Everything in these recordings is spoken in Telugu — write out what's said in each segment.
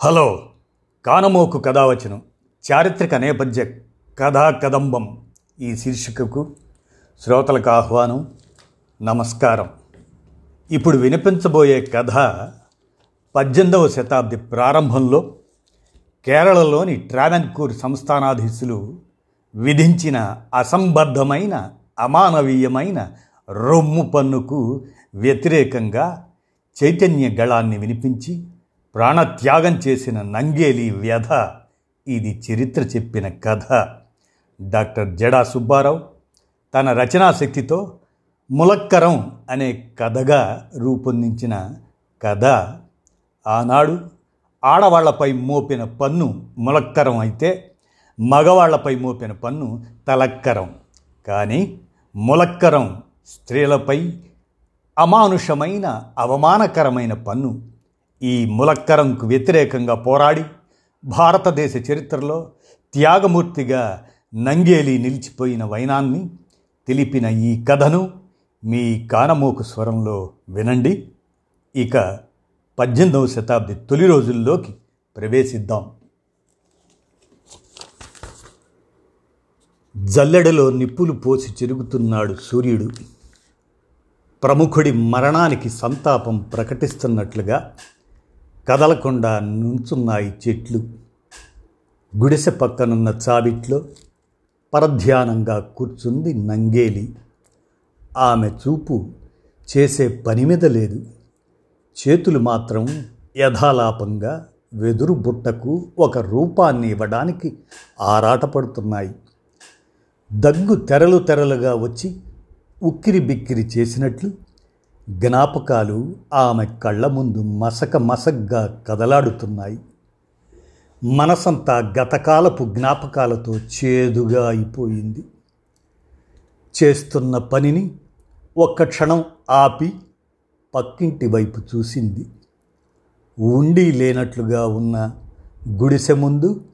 హలో కానమోకు కథావచనం చారిత్రక నేపథ్య కథా కదంబం ఈ శీర్షికకు శ్రోతలకు ఆహ్వానం నమస్కారం. ఇప్పుడు వినిపించబోయే కథ పద్దెనిమిదవ శతాబ్ది ప్రారంభంలో కేరళలోని ట్రావెన్కూర్ సంస్థానాధీశులు విధించిన అసంబద్ధమైన అమానవీయమైన రొమ్ము పన్నుకు వ్యతిరేకంగా చైతన్య గళాన్ని వినిపించి ప్రాణత్యాగం చేసిన నంగేలి వ్యధ. ఇది చరిత్ర చెప్పిన కథ. డాక్టర్ జడా సుబ్బారావు తన రచనా శక్తితో ములక్కరం అనే కథగా రూపొందించిన కథ. ఆనాడు ఆడవాళ్ళపై మోపిన పన్ను ములక్కరం అయితే మగవాళ్ళపై మోపిన పన్ను తలక్కరం. కానీ ములక్కరం స్త్రీలపై అమానుషమైన అవమానకరమైన పన్ను ఈ ములక్కరంకు వ్యతిరేకంగా పోరాడి భారతదేశ చరిత్రలో త్యాగమూర్తిగా నంగేలి నిలిచిపోయిన వైనాన్ని తెలిపిన ఈ కథను మీ కానమోకు స్వరంలో వినండి. ఇక పద్దెనిమిదవ శతాబ్ది తొలి రోజుల్లోకి ప్రవేశిద్దాం. జల్లెడలో నిప్పులు పోసి చెరుగుతున్నాడు సూర్యుడు. ప్రముఖుడి మరణానికి సంతాపం ప్రకటిస్తున్నట్లుగా కదలకుండా నుంచున్నాయి చెట్లు. గుడిసె పక్కనున్న చావిట్లో పరధ్యానంగా కూర్చుంది నంగేలి. ఆమె చూపు చేసే పని మీద లేదు. చేతులు మాత్రం యథాలాపంగా వెదురు బుట్టకు ఒక రూపాన్ని ఇవ్వడానికి ఆరాటపడుతున్నాయి. దగ్గు తెరలు తెరలుగా వచ్చి ఉక్కిరి బిక్కిరి చేసినట్లు జ్ఞాపకాలు ఆమె కళ్ళ ముందు మసక మసగ్గా కదలాడుతున్నాయి. మనసంతా గతకాలపు జ్ఞాపకాలతో చేదుగా అయిపోయింది. చేస్తున్న పనిని ఒక్క క్షణం ఆపి పక్కింటి వైపు చూసింది. ఉండి లేనట్లుగా ఉన్న గుడిసె ముందు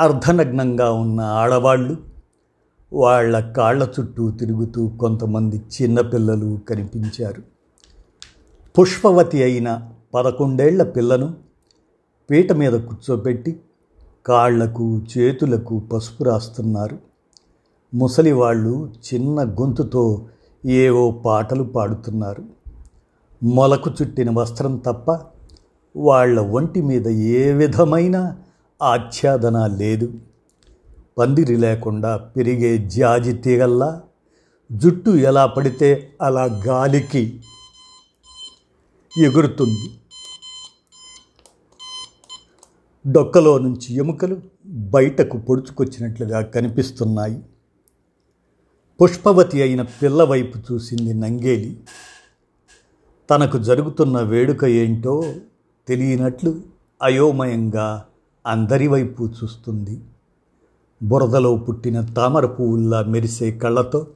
అర్ధనగ్నంగా ఉన్న ఆడవాళ్ళు వాళ్ళ కాళ్ళ చుట్టూ తిరుగుతూ కొంతమంది చిన్నపిల్లలు కనిపించారు. పుష్పవతి అయిన పదకొండేళ్ళ పిల్లను పీట మీద కూర్చోబెట్టి కాళ్ళకు చేతులకు పసుపు రాస్తున్నారు. ముసలివాళ్ళు చిన్న గొంతుతో ఏవో పాటలు పాడుతున్నారు. మొలకు చుట్టిన వస్త్రం తప్ప వాళ్ళ ఒంటి మీద ఏ విధమైన ఆచ్ఛాదన లేదు. పందిరి లేకుండా పెరిగే జాజి తీగల్లా జుట్టు ఎలా పడితే అలా గాలికి ఎగురుతుంది. డొక్కలో నుంచి ఎముకలు బయటకు పొడుచుకొచ్చినట్లుగా కనిపిస్తున్నాయి. పుష్పవతి అయిన పిల్ల వైపు చూసింది నంగేలి. తనకు జరుగుతున్న వేడుక ఏంటో తెలియనట్లు అయోమయంగా అందరి వైపు చూస్తుంది. బురదలో పుట్టిన తామర పువ్వుల్లా మెరిసే కళ్ళతో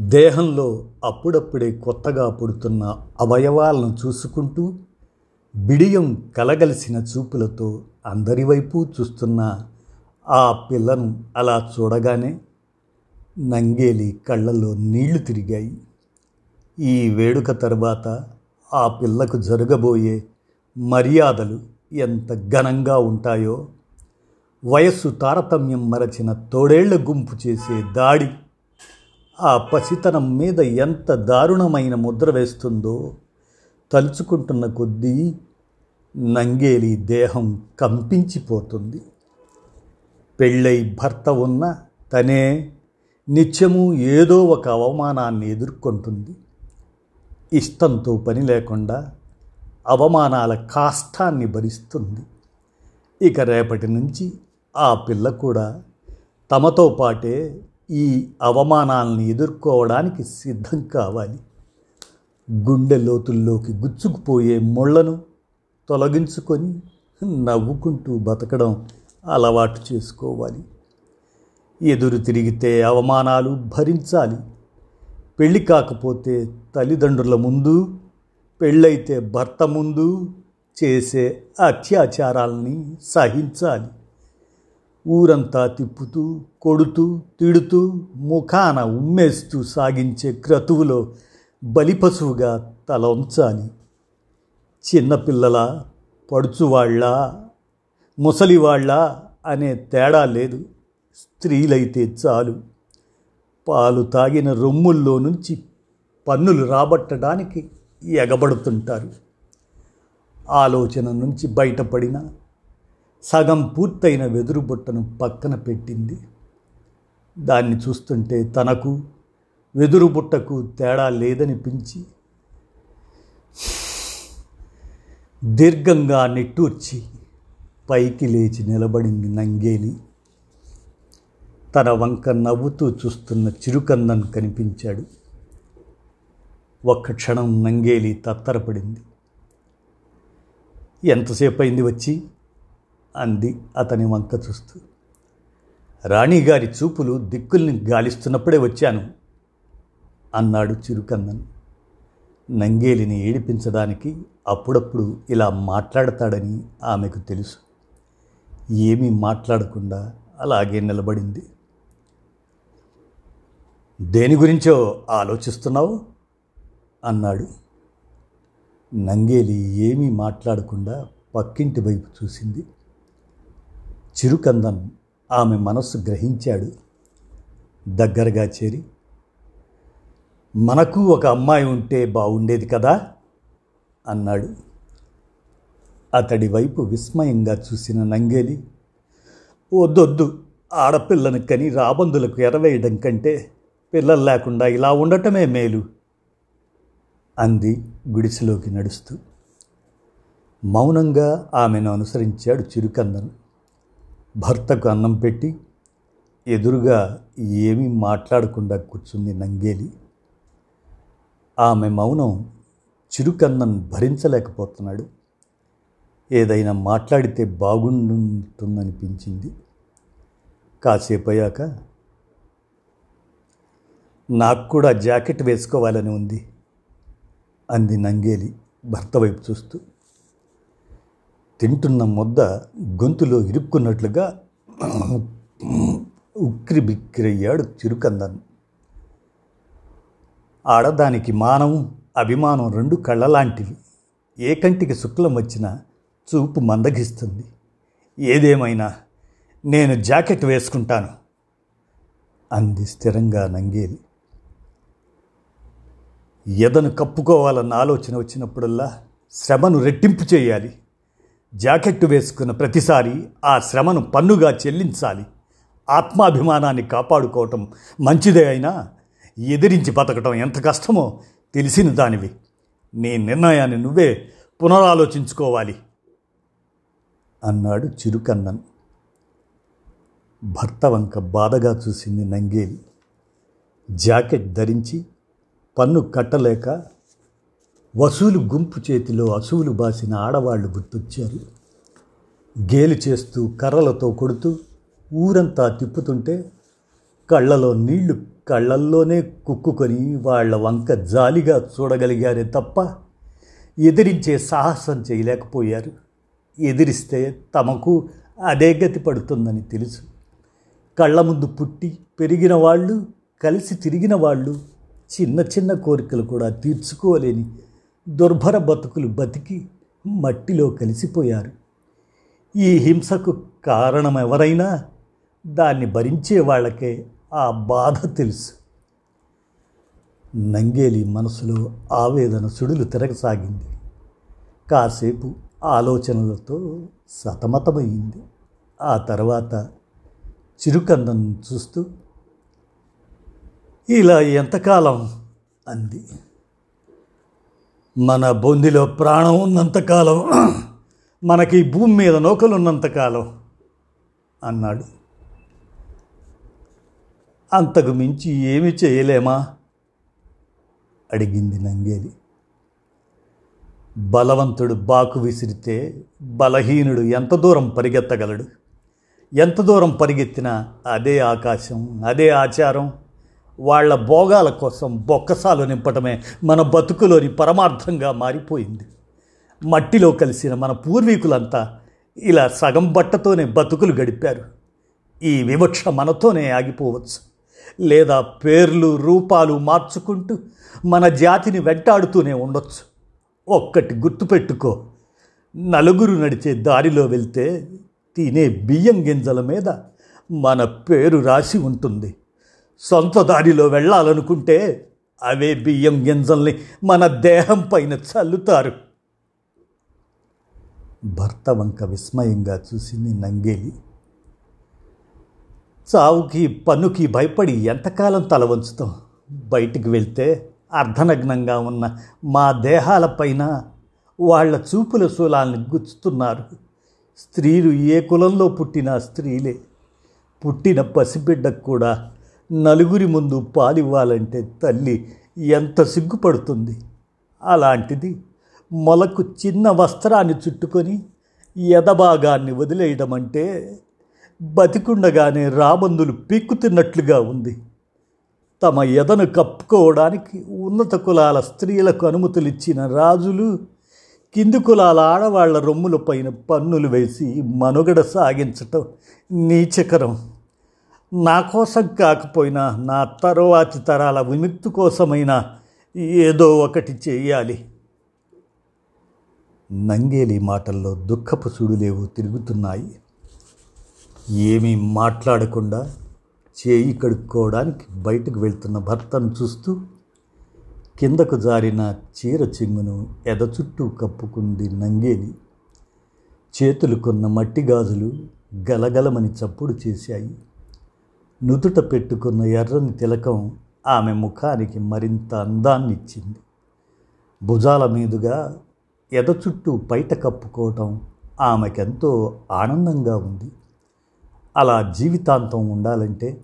దేహంలో అప్పుడప్పుడే కొత్తగా పుడుతున్న అవయవాలను చూసుకుంటూ బిడియం కలగలిసిన చూపులతో అందరి వైపు చూస్తున్న ఆ పిల్లను అలా చూడగానే నంగేలి కళ్ళల్లో నీళ్ళు తిరిగాయి. ఈ వేడుక తర్వాత ఆ పిల్లకు జరగబోయే మర్యాదలు ఎంత ఘనంగా ఉంటాయో వయస్సు తారతమ్యం మరచిన తోడేళ్ళ గుంపు చేసే దాడి. ఆ పసితనం మీద ఎంత దారుణమైన ముద్ర వేస్తుందో తలుచుకుంటున్న కొద్దీ నంగేలి దేహం కంపించిపోతుంది. పెళ్ళై భర్త ఉన్న తనే నిత్యము ఏదో ఒక అవమానాన్ని ఎదుర్కొంటుంది. ఇష్టంతో పని లేకుండా అవమానాల కాష్టాన్ని భరిస్తుంది. ఇక రేపటి నుంచి ఆ పిల్ల కూడా తమతో పాటే ఈ అవమానాలను ఎదుర్కోవడానికి సిద్ధం కావాలి. గుండె లోతుల్లోకి గుచ్చుకుపోయే ముళ్ళను తొలగించుకొని నవ్వుకుంటూ బతకడం అలవాటు చేసుకోవాలి. ఎదురు తిరిగితే అవమానాలు భరించాలి. పెళ్ళి కాకపోతే తల్లిదండ్రుల ముందు పెళ్ళైతే భర్త ముందు చేసే అత్యాచారాలని సహించాలి. ఊరంతా తిప్పుతూ కొడుతూ తిడుతూ ముఖాన ఉమ్మేస్తూ సాగించే క్రతువులో బలిపశువుగా తల ఉంచాలి. చిన్నపిల్లల పడుచువాళ్ళ ముసలివాళ్ళ అనే తేడా లేదు. స్త్రీలైతే చాలు. పాలు తాగిన రొమ్ముల్లో నుంచి పన్నులు రాబట్టడానికి ఎగబడుతుంటారు. ఆలోచన నుంచి బయటపడిన సగం పూర్తయిన వెదురు బుట్టను పక్కన పెట్టింది. దాన్ని చూస్తుంటే తనకు వెదురు బుట్టకు తేడా లేదనిపించి దీర్ఘంగా నిట్టూర్చి పైకి లేచి నిలబడింది నంగేలి. తన వంక నవ్వుతూ చూస్తున్న చిరుకందన్ కనిపించాడు. ఒక్క క్షణం నంగేలి తత్తరపడింది. ఎంతసేపు అయింది వచ్చి? అంది అతని వంక చూస్తూ. రాణిగారి చూపులు దిక్కుల్ని గాలిస్తున్నప్పుడే వచ్చాను అన్నాడు చిరుకన్నన్ నంగేలిని ఏడిపించడానికి అప్పుడప్పుడు ఇలా మాట్లాడతాడని ఆమెకు తెలుసు. ఏమీ మాట్లాడకుండా అలాగే నిలబడింది. దేని గురించో ఆలోచిస్తున్నావు? అన్నాడు. నంగేలి ఏమీ మాట్లాడకుండా పక్కింటి వైపు చూసింది. చిరుకందన్ ఆమె మనస్సు గ్రహించాడు. దగ్గరగా చేరి మనకు ఒక అమ్మాయి ఉంటే బాగుండేది కదా? అన్నాడు. అతడి వైపు విస్మయంగా చూసిన నంగేలి వద్దొద్దు ఆడపిల్లను కని రాబందులకు ఎరవేయడం కంటే పిల్లలు లేకుండా ఇలా ఉండటమే మేలు అంది గుడిసెలోకి నడుస్తూ. మౌనంగా ఆమెను అనుసరించాడు చిరుకందను భర్తకు అన్నం పెట్టి ఎదురుగా ఏమీ మాట్లాడకుండా కూర్చుంది నంగేలి. ఆమె మౌనం చిరుకన్నం భరించలేకపోతున్నాడు. ఏదైనా మాట్లాడితే బాగుంటుందనిపించింది కాసేపు అయ్యాక నాకు కూడా జాకెట్ వేసుకోవాలని ఉంది అంది నంగేలి భర్త వైపు చూస్తూ. తింటున్న ముద్ద గొంతులో ఇరుక్కున్నట్లుగా ఉక్కిరి బిక్కిరయ్యాడు చిరుకందన్. ఆడదానికి మానం అభిమానం రెండు కళ్ళలాంటివి. ఏ కంటికి శుక్లం వచ్చినా చూపు మందగిస్తుంది. ఏదేమైనా నేను జాకెట్ వేసుకుంటాను అంది స్థిరంగా నంగేలి. ఎదను కప్పుకోవాలన్న ఆలోచన వచ్చినప్పుడల్లా శ్రమను రెట్టింపు చేయాలి. జాకెట్టు వేసుకున్న ప్రతిసారి ఆ శ్రమను పన్నుగా చెల్లించాలి. ఆత్మాభిమానాన్ని కాపాడుకోవటం మంచిదే అయినా ఎదిరించి బతకటం ఎంత కష్టమో తెలిసిన దానివి. నీ నిర్ణయాన్ని నువ్వే పునరాలోచించుకోవాలి అన్నాడు చిరుకన్నన్ భర్త వంక బాధగా చూసింది నంగేలి. జాకెట్ ధరించి పన్ను కట్టలేక వసూలు గుంపు చేతిలో అసువులు బాసిన ఆడవాళ్ళు గుర్తొచ్చారు. గేలు చేస్తూ కర్రలతో కొడుతూ ఊరంతా తిప్పుతుంటే కళ్ళలో నీళ్ళు కళ్ళల్లోనే కుక్కుకొని వాళ్ళ వంక జాలిగా చూడగలిగారే తప్ప ఎదిరించే సాహసం చేయలేకపోయారు. ఎదిరిస్తే తమకు అదే గతి పడుతుందని తెలుసు. కళ్ళ ముందు పుట్టి పెరిగిన వాళ్ళు కలిసి తిరిగిన వాళ్ళు చిన్న చిన్న కోరికలు కూడా తీర్చుకోలేని దుర్భర బతుకులు బతికి మట్టిలో కలిసిపోయారు. ఈ హింసకు కారణం ఎవరైనా దాన్ని భరించే వాళ్ళకే ఆ బాధ తెలుసు. నంగేలి మనసులో ఆవేదన సుడులు తిరగసాగింది. కాసేపు ఆలోచనలతో సతమతమయ్యింది ఆ తర్వాత చిరుకందం చూస్తూ ఇలా ఎంతకాలం? అంది. మన బొందిలో ప్రాణం ఉన్నంతకాలం మనకి భూమి మీద నౌకలున్నంతకాలం అన్నాడు. అంతకు మించి ఏమి చేయలేమా? అడిగింది నంగేలి. బలవంతుడు బాకు విసిరితే బలహీనుడు ఎంత దూరం పరిగెత్తగలడు? ఎంత దూరం పరిగెత్తినా అదే ఆకాశం అదే ఆచారం వాళ్ళ భోగాల కోసం బొక్కసాలు నింపటమే మన బతుకులోని పరమార్థంగా మారిపోయింది. మట్టిలో కలిసిన మన పూర్వీకులంతా ఇలా సగం బట్టతోనే బతుకులు గడిపారు. ఈ వివక్ష మనతోనే ఆగిపోవచ్చు. లేదా పేర్లు రూపాలు మార్చుకుంటూ మన జాతిని వెంటాడుతూనే ఉండొచ్చు. ఒక్కటి గుర్తుపెట్టుకో. నలుగురు నడిచే దారిలో వెళ్తే తినే బియ్యం గింజల మీద మన పేరు రాసి ఉంటుంది. సొంత దారిలో వెళ్ళాలనుకుంటే అవే బియ్యం గింజల్ని మన దేహం పైన చల్లుతారు. భర్త వంక విస్మయంగా చూసింది నంగేలి. చావుకి పన్నుకి భయపడి ఎంతకాలం తల వంచుతాం? బయటికి వెళ్తే అర్ధనగ్నంగా ఉన్న మా దేహాలపైన వాళ్ళ చూపుల శూలాల్ని గుచ్చుతున్నారు. స్త్రీలు ఏ కులంలో పుట్టిన స్త్రీలే. పుట్టిన పసిబిడ్డకు కూడా నలుగురి ముందు పాలివ్వాలంటే తల్లి ఎంత సిగ్గుపడుతుంది? అలాంటిది మొలకు చిన్న వస్త్రాన్ని చుట్టుకొని ఎదభాగాన్ని వదిలేయడం అంటే బతికుండగానే రాబందులు పీక్కుతున్నట్లుగా ఉంది. తమ ఎదను కప్పుకోవడానికి ఉన్నత కులాల స్త్రీలకు అనుమతులు ఇచ్చిన రాజులు కింది కులాల ఆడవాళ్ళ రొమ్ములపైన పన్నులు వేసి మనుగడ సాగించటం నీచకరం. నా కోసం కాకపోయినా నా తరువాతి తరాల విముక్తి కోసమైనా ఏదో ఒకటి చేయాలి. నంగేలి మాటల్లో దుఃఖపు సుడులేవు తిరుగుతున్నాయి. ఏమీ మాట్లాడకుండా చేయి కడుక్కోవడానికి బయటకు వెళ్తున్న భర్తను చూస్తూ కిందకు జారిన చీర చెంగును ఎద చుట్టూ కప్పుకుంది నంగేలి. చేతులు కొన్న మట్టి గాజులు గలగలమని చప్పుడు చేశాయి. నుదుట పెట్టుకున్న ఎర్రని తిలకం ఆమె ముఖానికి మరింత అందాన్నిచ్చింది. భుజాల మీదుగా ఎద చుట్టూ బయట కప్పుకోవటం ఆమెకెంతో ఆనందంగా ఉంది. అలా జీవితాంతం ఉండాలంటే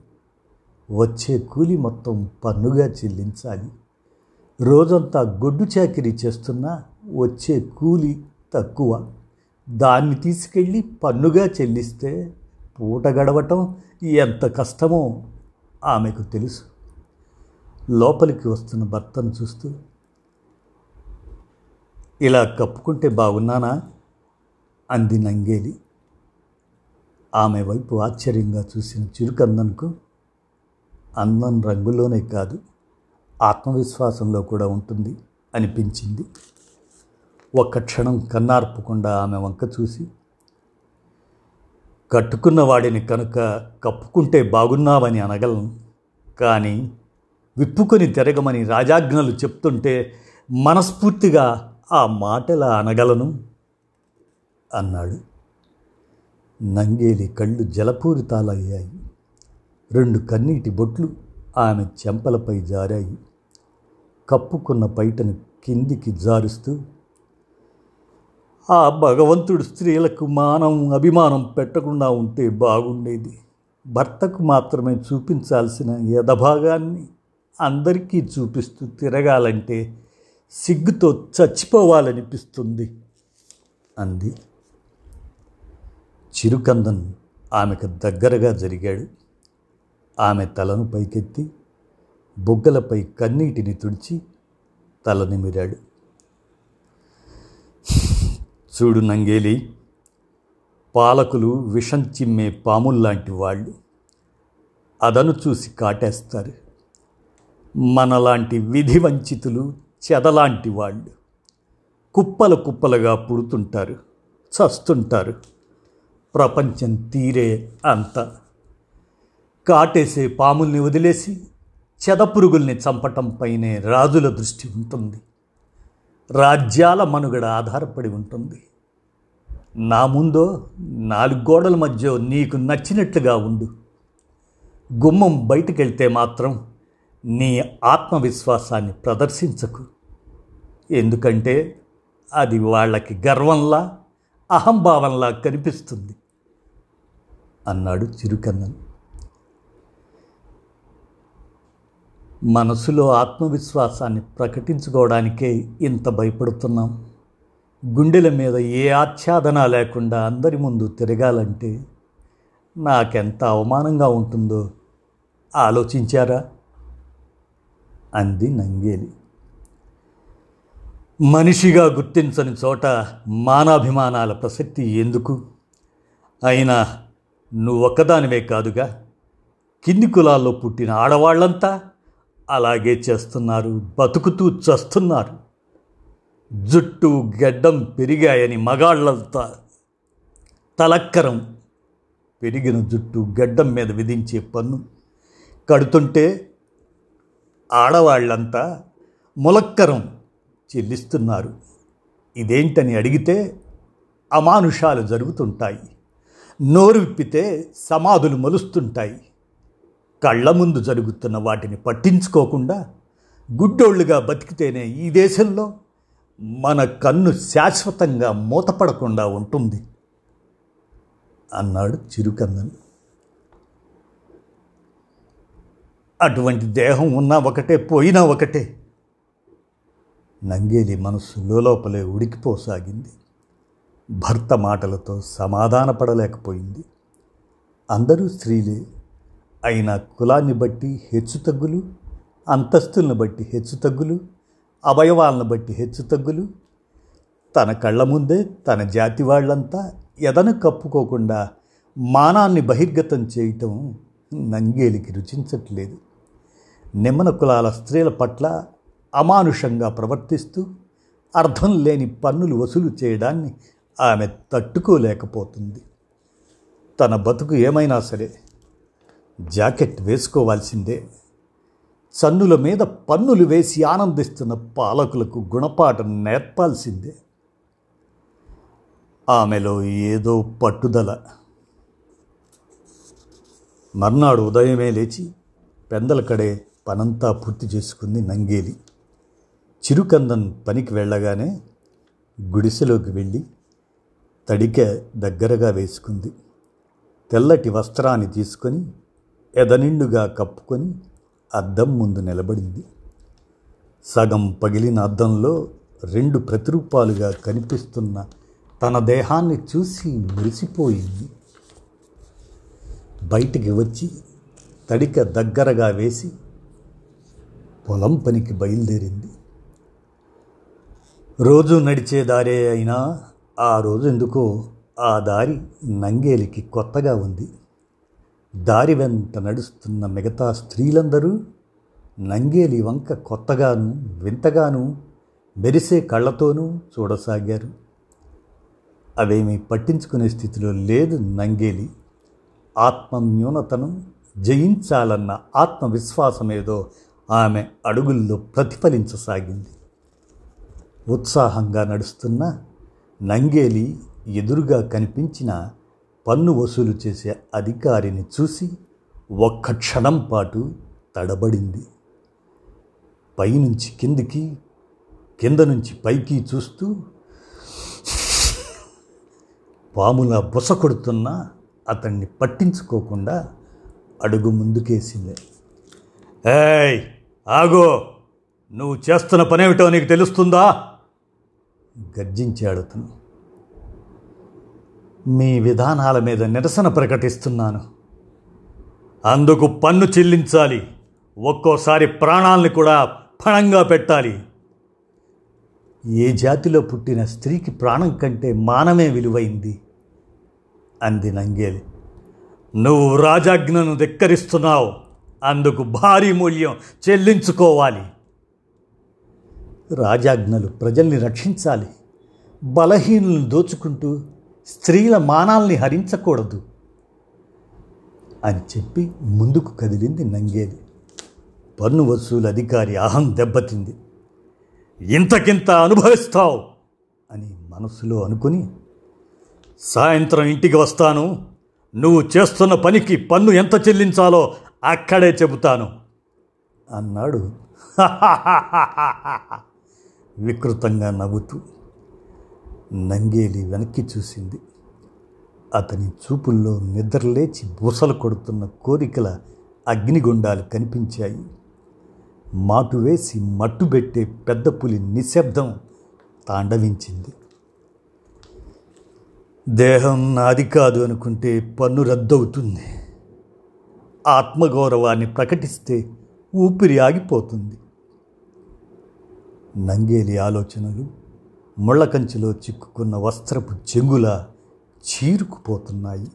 వచ్చే కూలి మొత్తం పన్నుగా చెల్లించాలి. రోజంతా గొడ్డు చాకిరీ చేస్తున్నా వచ్చే కూలి తక్కువ. దాన్ని తీసుకెళ్ళి పన్నుగా చెల్లిస్తే పూట గడవటం ఎంత కష్టమో ఆమెకు తెలుసు. లోపలికి వస్తున్న భర్తను చూస్తూ ఇలా కప్పుకుంటే బాగున్నానా? అంది నంగేలి. ఆమె వైపు ఆశ్చర్యంగా చూసిన చిరుకందన్కు అందం రంగులోనే కాదు ఆత్మవిశ్వాసంలో కూడా ఉంటుంది అనిపించింది. ఒక్క క్షణం కన్నార్పకుండా ఆమె వంక చూసి కట్టుకున్న వాడిని కనుక కప్పుకుంటే బాగున్నావని అనగలను. కానీ విప్పుకొని తిరగమని రాజాజ్ఞలు చెప్తుంటే మనస్ఫూర్తిగా ఆ మాటలా అనగలను అన్నాడు. నంగేలి కళ్ళు జలపూరితాలయ్యాయి. రెండు కన్నీటి బొట్లు ఆమె చెంపలపై జారాయి. కప్పుకున్న పైటను కిందికి జారుస్తూ ఆ భగవంతుడు స్త్రీలకు మానం అభిమానం పెట్టకుండా ఉంటే బాగుండేది. భర్తకు మాత్రమే చూపించాల్సిన యథభాగాన్ని అందరికీ చూపిస్తూ తిరగాలంటే సిగ్గుతో చచ్చిపోవాలనిపిస్తుంది అంది. చిరుకందన్ ఆమెకు దగ్గరగా జరిగాడు. ఆమె తలను పైకెత్తి బుగ్గలపై కన్నీటిని తుడిచి తల నిమిరాడు. చూడు నంగేలి. పాలకులు విషం చిమ్మే పాముల్లాంటి వాళ్ళు అదను చూసి కాటేస్తారు. మనలాంటి విధి వంచితులు చెదలాంటి వాళ్ళు కుప్పల కుప్పలుగా పుడుతుంటారు చస్తుంటారు. ప్రపంచం తీరే అంత. కాటేసే పాముల్ని వదిలేసి చెదపురుగుల్ని చంపటంపైనే రాజుల దృష్టి ఉంటుంది. రాజ్యాల మనుగడ ఆధారపడి ఉంటుంది. నా ముందో నాలుగు గోడల మధ్య నీకు నచ్చినట్లుగా ఉండు. గుమ్మం బయటకెళ్తే మాత్రం నీ ఆత్మవిశ్వాసాన్ని ప్రదర్శించకు. ఎందుకంటే అది వాళ్ళకి గర్వంలా అహంభావంలా కనిపిస్తుంది అన్నాడు చిరుకన్నను మనసులో ఆత్మవిశ్వాసాన్ని ప్రకటించుకోవడానికే ఇంత భయపడుతున్నాం. గుండెల మీద ఏ ఆచ్ఛాదన లేకుండా అందరి ముందు తిరగాలంటే నాకెంత అవమానంగా ఉంటుందో ఆలోచించారా? అంది నంగేలి. మనిషిగా గుర్తించని చోట మానాభిమానాల ప్రసక్తి ఎందుకు? అయినా నువ్వొక్కదానివే కాదుగా కింది కులాల్లో పుట్టిన ఆడవాళ్ళంతా అలాగే చేస్తున్నారు బతుకుతూ చస్తున్నారు. జుట్టు గడ్డం పెరిగాయని మగాళ్ళంతా. తలక్కరం పెరిగిన జుట్టు గడ్డం మీద విధించే పన్ను. కడుతుంటే ఆడవాళ్ళంతా ములక్కరం చెల్లిస్తున్నారు. ఇదేంటని అడిగితే అమానుషాలు జరుగుతుంటాయి. నోరు విప్పితే సమాధులు మలుస్తుంటాయి. కళ్ళ ముందు జరుగుతున్న వాటిని పట్టించుకోకుండా గుడ్డోళ్ళుగా బతికితేనే ఈ దేశంలో మన కన్ను శాశ్వతంగా మూతపడకుండా ఉంటుంది అన్నాడు చిరుకందన్. అటువంటి దేహం ఉన్నా ఒకటే పోయినా ఒకటే. నంగేలి మనస్సు లోపలే ఉడికిపోసాగింది. భర్త మాటలతో సమాధానపడలేకపోయింది. అందరూ స్త్రీలే. అయినా కులాన్ని బట్టి హెచ్చుతగ్గులు అంతస్తులను బట్టి హెచ్చుతగ్గులు అవయవాలను బట్టి హెచ్చుతగ్గులు తన కళ్ళ ముందే తన జాతి వాళ్ళంతా ఎదను కప్పుకోకుండా మానాన్ని బహిర్గతం చేయటం నంగేలికి రుచించట్లేదు. నిమ్మన కులాల స్త్రీల పట్ల అమానుషంగా ప్రవర్తిస్తూ అర్థం లేని పన్నులు వసూలు చేయడాన్ని ఆమె తట్టుకోలేకపోతుంది. తన బతుకు ఏమైనా సరే జాకెట్ వేసుకోవాల్సిందే. సన్నుల మీద పన్నులు వేసి ఆనందిస్తున్న పాలకులకు గుణపాఠం నేర్పాల్సిందే. ఆమెలో ఏదో పట్టుదల. మర్నాడు ఉదయమే లేచి పెందల కడే పనంతా పూర్తి చేసుకుంది నంగేలి. చిరుకందన్ పనికి వెళ్ళగానే గుడిసెలోకి వెళ్ళి తడిక దగ్గరగా వేసుకుంది. తెల్లటి వస్త్రాన్ని తీసుకొని ఎదనిండుగా కప్పుకొని అద్దం ముందు నిలబడింది. సగం పగిలిన అద్దంలో రెండు ప్రతిరూపాలుగా కనిపిస్తున్న తన దేహాన్ని చూసి మురిసిపోయింది. బయటికి వచ్చి తడిక దగ్గరగా వేసి పొలం పనికి బయలుదేరింది. రోజు నడిచే దారే అయినా ఆ రోజు ఎందుకో ఆ దారి నంగేలికి కొత్తగా ఉంది. దారి వెంట నడుస్తున్న మిగతా స్త్రీలందరూ నంగేలి వంక కొత్తగాను వింతగాను మెరిసే కళ్ళతోనూ చూడసాగారు. అవేమీ పట్టించుకునే స్థితిలో లేదు నంగేలి. ఆత్మన్యూనతను జయించాలన్న ఆత్మవిశ్వాసమేదో ఆమె అడుగుల్లో ప్రతిఫలించసాగింది. ఉత్సాహంగా నడుస్తున్న నంగేలి ఎదురుగా కనిపించిన పన్ను వసూలు చేసే అధికారిని చూసి ఒక్క క్షణం పాటు తడబడింది. పైనుంచి కిందికి కింద నుంచి పైకి చూస్తూ పాములా బుస కొడుతున్నా అతన్ని పట్టించుకోకుండా అడుగు ముందుకేసింది. ఏయ్ ఆగో! నువ్వు చేస్తున్న పనేమిటో నీకు తెలుస్తుందా? గర్జించాడు అతను. మీ విధానాల మీద నిరసన ప్రకటిస్తున్నాను. అందుకు పన్ను చెల్లించాలి. ఒక్కోసారి ప్రాణాలను కూడా పణంగా పెట్టాలి. ఏ జాతిలో పుట్టిన స్త్రీకి ప్రాణం కంటే మానమే విలువైంది? అంది నంగేలి. నువ్వు రాజాజ్ఞను ధిక్కరిస్తున్నావు. అందుకు భారీ మూల్యం చెల్లించుకోవాలి. రాజాజ్ఞలు ప్రజల్ని రక్షించాలి. బలహీనులను దోచుకుంటూ స్త్రీల మానాల్ని హరించకూడదు అని చెప్పి ముందుకు కదిలింది నంగేది. పన్ను వసూలు అధికారి అహం దెబ్బతింది. ఇంతకింత అనుభవిస్తావు అని మనసులో అనుకుని సాయంత్రం ఇంటికి వస్తాను. నువ్వు చేస్తున్న పనికి పన్ను ఎంత చెల్లించాలో అక్కడే చెబుతాను అన్నాడు. వికృతంగా నవ్వుతూ. నంగేలి వెనక్కి చూసింది. అతని చూపుల్లో నిద్రలేచి బూసలు కొడుతున్న కోరికల అగ్నిగుండాలు కనిపించాయి. మాటు వేసి మట్టుబెట్టే పెద్ద పులి నిశ్శబ్దం తాండవించింది. దేహం నాది కాదు అనుకుంటే పన్ను రద్దవుతుంది. ఆత్మగౌరవాన్ని ప్రకటిస్తే ఊపిరి ఆగిపోతుంది. నంగేలి ఆలోచనలు ముళ్ళకంచిలో చిక్కుకున్న వస్త్రపు చెంగుల చీరుకుపోతున్నాయి.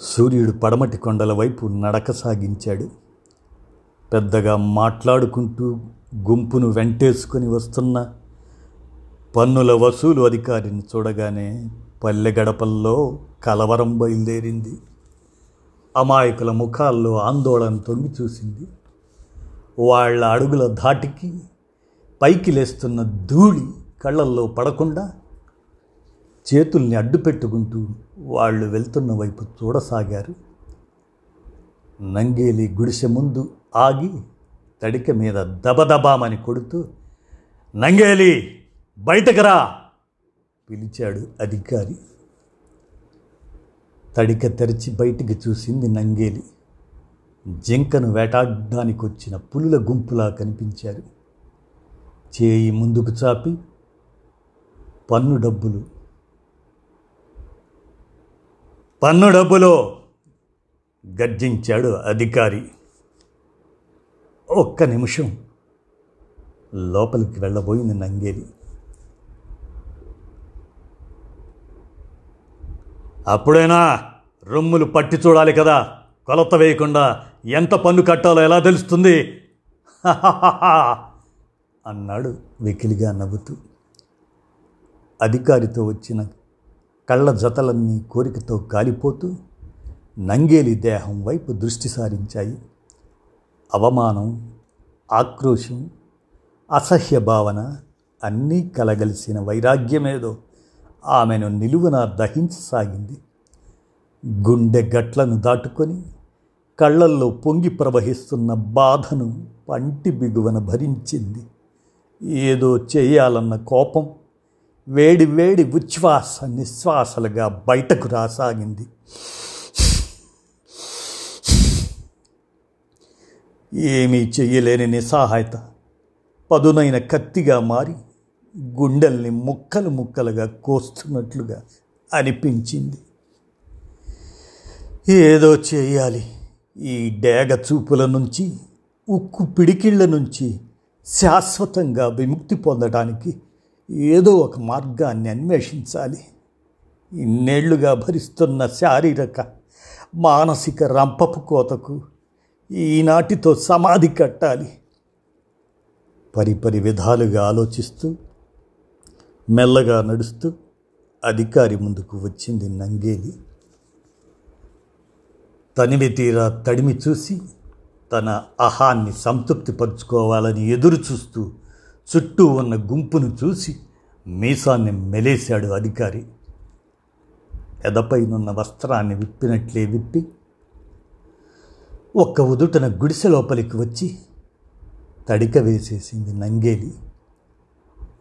సూర్యుడు పడమటి కొండల వైపు నడక సాగించాడు. పెద్దగా మాట్లాడుకుంటూ గుంపును వెంటేసుకొని వస్తున్న పన్నుల వసూలు అధికారిని చూడగానే పల్లె గడపల్లో కలవరం బయలుదేరింది. అమాయకుల ముఖాల్లో ఆందోళన తొంగి చూసింది. వాళ్ళ అడుగుల ధాటికి పైకి లేస్తున్న ధూళి కళ్ళల్లో పడకుండా చేతుల్ని అడ్డు పెట్టుకుంటూ వాళ్ళు వెళ్తున్న వైపు చూడసాగారు. నంగేలి గుడిసె ముందు ఆగి తడిక మీద దబదబామని కొడుతూ నంగేలి బయటకు రా! పిలిచాడు అధికారి. తడిక తెరిచి బయటికి చూసింది నంగేలి. జింకను వేటాడడానికి వచ్చిన పులుల గుంపులా కనిపించారు. చేయి ముందుకు చాపి పన్ను డబ్బులు. పన్ను డబ్బులో గర్జించాడు అధికారి. ఒక్క నిమిషం లోపలికి వెళ్ళబోయింది నంగేలి. అప్పుడైనా రొమ్ములు పట్టి చూడాలి కదా కొలత వేయకుండా ఎంత పన్ను కట్టాలో ఎలా తెలుస్తుంది? అన్నాడు వెకిలిగా నవ్వుతూ. అధికారితో వచ్చిన కళ్ళ జతలన్నీ కోరికతో కాలిపోతూ నంగేలి దేహం వైపు దృష్టి సారించాయి. అవమానం ఆక్రోశం అసహ్య భావన అన్నీ కలగలిసిన వైరాగ్యమేదో ఆమెను నిలువున దహించసాగింది గుండె గట్లను దాటుకొని కళ్ళల్లో పొంగి ప్రవహిస్తున్న బాధను పంటి బిగువన భరించింది. ఏదో చేయాలన్న కోపం వేడి వేడి ఉచ్ఛ్వాస నిశ్వాసలుగా బయటకు రాసాగింది. ఏమీ చెయ్యలేని నిస్సహాయత పదునైన కత్తిగా మారి గుండెల్ని ముక్కలు ముక్కలుగా కోస్తున్నట్లుగా అనిపించింది. ఏదో చేయాలి. ఈ డేగ చూపుల నుంచి ఉక్కు పిడికిళ్ళ నుంచి శాశ్వతంగా విముక్తి పొందడానికి ఏదో ఒక మార్గాన్ని అన్వేషించాలి. ఇన్నేళ్ళుగా భరిస్తున్న శారీరక మానసిక రంపపు కోతకు ఈనాటితో సమాధి కట్టాలి. పరిపరి విధాలుగా ఆలోచిస్తూ మెల్లగా నడుస్తూ అధికారి ముందుకు వచ్చింది నంగేలి. తనివి తీరా తడిమి చూసి తన అహాన్ని సంతృప్తిపరుచుకోవాలని ఎదురు చూస్తూ చుట్టూ ఉన్న గుంపును చూసి మీసాన్ని మెలేశాడు అధికారి. ఎదపైనున్న వస్త్రాన్ని విప్పినట్లే విప్పి ఒక్క ఉదుటన గుడిసె లోపలికి వచ్చి తడిక వేసేసింది నంగేలి.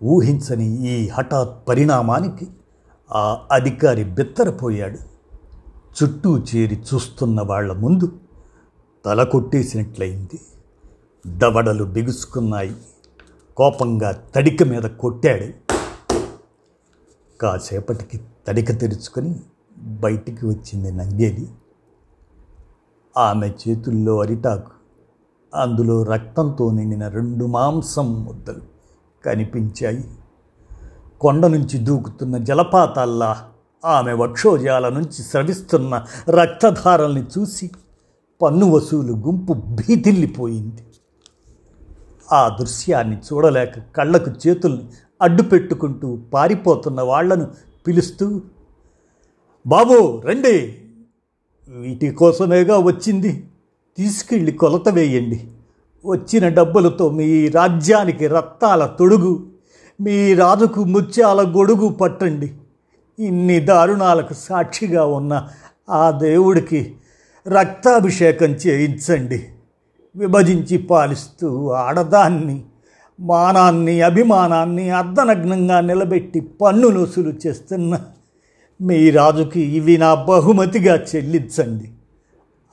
ఊహించని ఈ హఠాత్ పరిణామానికి ఆ అధికారి బిత్తరపోయాడు. చుట్టూ చేరి చూస్తున్న వాళ్ళ ముందు తల కొట్టేసినట్లయింది దవడలు బిగుసుకున్నాయి. కోపంగా తడిక మీద కొట్టాడు. కాసేపటికి తడిక తెరుచుకొని బయటికి వచ్చింది నంగేలి. ఆమె చేతుల్లో అరిటాకు. అందులో రక్తంతో నిండిన రెండు మాంసం ముద్దలు కనిపించాయి. కొండ నుంచి దూకుతున్న జలపాతాల్లా ఆమె వక్షోజాల నుంచి స్రవిస్తున్న రక్తధారల్ని చూసి పన్ను వసూలు గుంపు భీతిల్లిపోయింది. ఆ దృశ్యాన్ని చూడలేక కళ్ళకు చేతుల్ని అడ్డు పెట్టుకుంటూ పారిపోతున్న వాళ్ళను పిలుస్తూ బాబు రండి! వీటి కోసమేగా వచ్చింది? తీసుకెళ్ళి కొలత వేయండి. వచ్చిన డబ్బులతో మీ రాజ్యానికి రత్తాల తొడుగు మీ రాజుకు ముత్యాల గొడుగు పట్టండి. ఇన్ని దారుణాలకు సాక్షిగా ఉన్న ఆ దేవుడికి రక్తాభిషేకం చేయించండి. విభజించి పాలిస్తూ ఆడదాన్ని మానాన్ని అభిమానాన్ని అర్ధనగ్నంగా నిలబెట్టి పన్నులొసులు చేస్తున్న మీ రాజుకి ఇవి నా బహుమతిగా చెల్లించండి.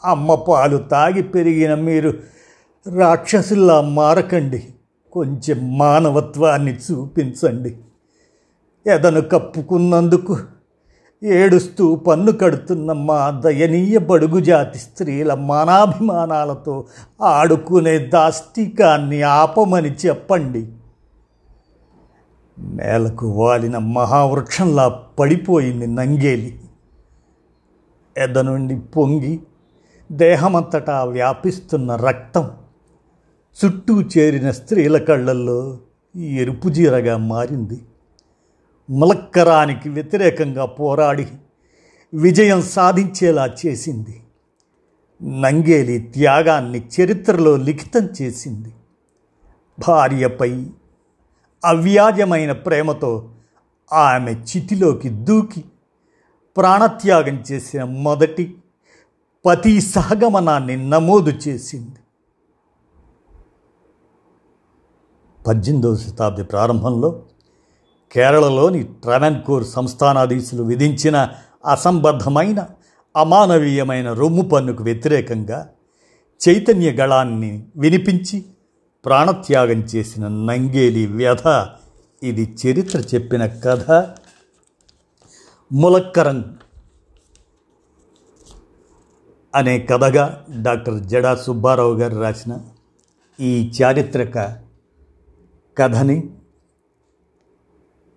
అమ్మ పాలు తాగి పెరిగిన మీరు రాక్షసుల్లా మారకండి. కొంచెం మానవత్వాన్ని చూపించండి. ఎదను కప్పుకున్నందుకు ఏడుస్తూ పన్ను కడుతున్న మా దయనీయ బడుగు జాతి స్త్రీల మానాభిమానాలతో ఆడుకునే దాష్టికాన్ని ఆపమని చెప్పండి. నేలకు వాలిన మహావృక్షంలా పడిపోయింది నంగేలి. ఎద నుండి పొంగి దేహమంతటా వ్యాపిస్తున్న రక్తం చుట్టూ చేరిన స్త్రీల కళ్ళల్లో ఎరుపు జీరగా మారింది. ములక్కరానికి వ్యతిరేకంగా పోరాడి విజయం సాధించేలా చేసింది. నంగేలి త్యాగాన్ని చరిత్రలో లిఖితం చేసింది. భార్యపై అవ్యాజమైన ప్రేమతో ఆమె చితిలోకి దూకి ప్రాణత్యాగం చేసిన మొదటి పతి సహగమనాన్ని నమోదు చేసింది. పద్దెనిమిదవ శతాబ్ది ప్రారంభంలో కేరళలోని ట్రావెన్కోర్ సంస్థానాధీశులు విధించిన అసంబద్ధమైన అమానవీయమైన రొమ్ము పన్నుకు వ్యతిరేకంగా చైతన్య గళాన్ని వినిపించి ప్రాణత్యాగం చేసిన నంగేలి వ్యధ. ఇది చరిత్ర చెప్పిన కథ. ములక్కరం అనే కథగా డాక్టర్ జడా సుబ్బారావు గారు రాసిన ఈ చారిత్రక కథని